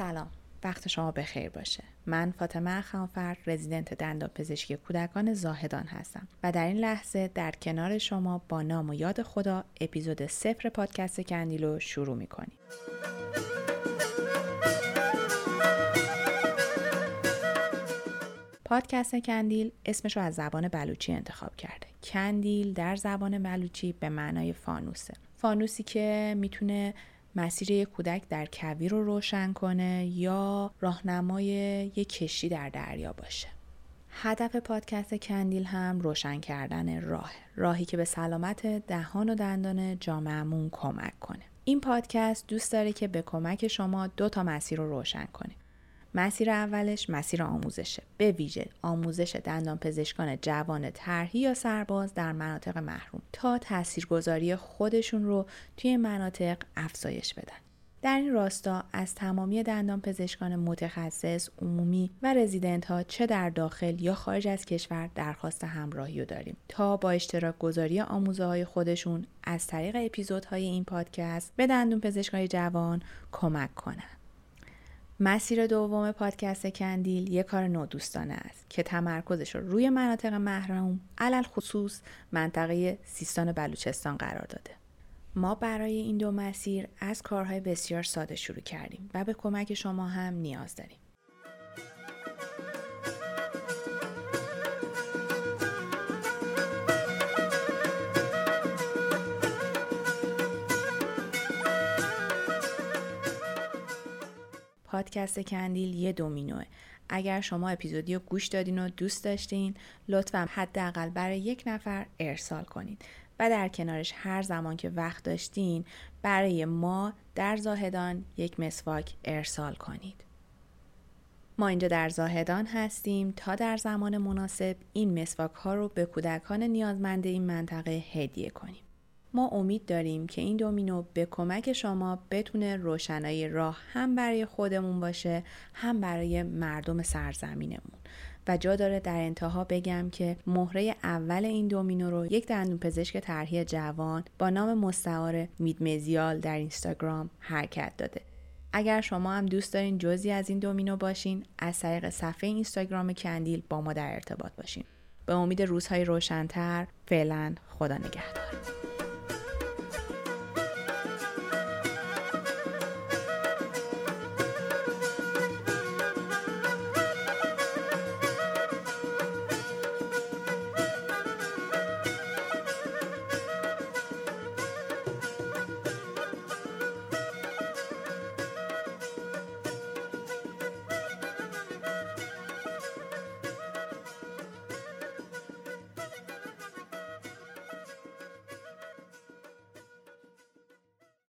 سلام. وقت شما بخیر باشه. من فاطمه اخانفر رزیدنت دندان پزشکی کودکان زاهدان هستم و در این لحظه در کنار شما با نام و یاد خدا اپیزود صفر پادکست کندیلو شروع می‌کنیم. پادکست کندیل اسمش رو از زبان بلوچی انتخاب کرده. کندیل در زبان بلوچی به معنای فانوسه. فانوسی که می‌تونه مسیر یک کودک در کویر رو روشن کنه یا راهنمای یک کشتی در دریا باشه. هدف پادکست کندیل هم روشن کردن راه راهی که به سلامت دهان و دندان جامعهمون کمک کنه. این پادکست دوست داره که به کمک شما دو تا مسیر رو روشن کنه. مسیر اولش مسیر آموزشه به ویژه آموزش دندان پزشکان جوان طرحی یا سرباز در مناطق محروم تا تاثیرگذاری خودشون رو توی مناطق افزایش بدن در این راستا از تمامی دندان پزشکان متخصص، عمومی و رزیدنت ها چه در داخل یا خارج از کشور درخواست همراهی رو داریم تا با اشتراک گذاری آموزه های خودشون از طریق اپیزودهای این پادکست به دندون پزشکای جوان کمک کنند. مسیر دوم پادکست کندیل یک کار نودوستانه است که تمرکزش رو روی مناطق محروم علل خصوص منطقه سیستان بلوچستان قرار داده. ما برای این دو مسیر از کارهای بسیار ساده شروع کردیم و به کمک شما هم نیاز داریم. پادکست کندیل یه دومینوه. اگر شما اپیزودی رو گوش دادین و دوست داشتین لطفا حداقل برای یک نفر ارسال کنید و در کنارش هر زمان که وقت داشتین برای ما در زاهدان یک مسواک ارسال کنید. ما اینجا در زاهدان هستیم تا در زمان مناسب این مسواک ها رو به کودکان نیازمند این منطقه هدیه کنیم. ما امید داریم که این دومینو به کمک شما بتونه روشنایی راه هم برای خودمون باشه هم برای مردم سرزمینمون. و جا داره در انتها بگم که مهره اول این دومینو رو یک دندون پزشک طرحی جوان با نام مستعار میدمزیال در اینستاگرام حرکت داده. اگر شما هم دوست دارین جزی از این دومینو باشین از طریق صفحه اینستاگرام کندیل با ما در ارتباط باشین. به امید روزهای روشنتر فعلا خدا نگهدار.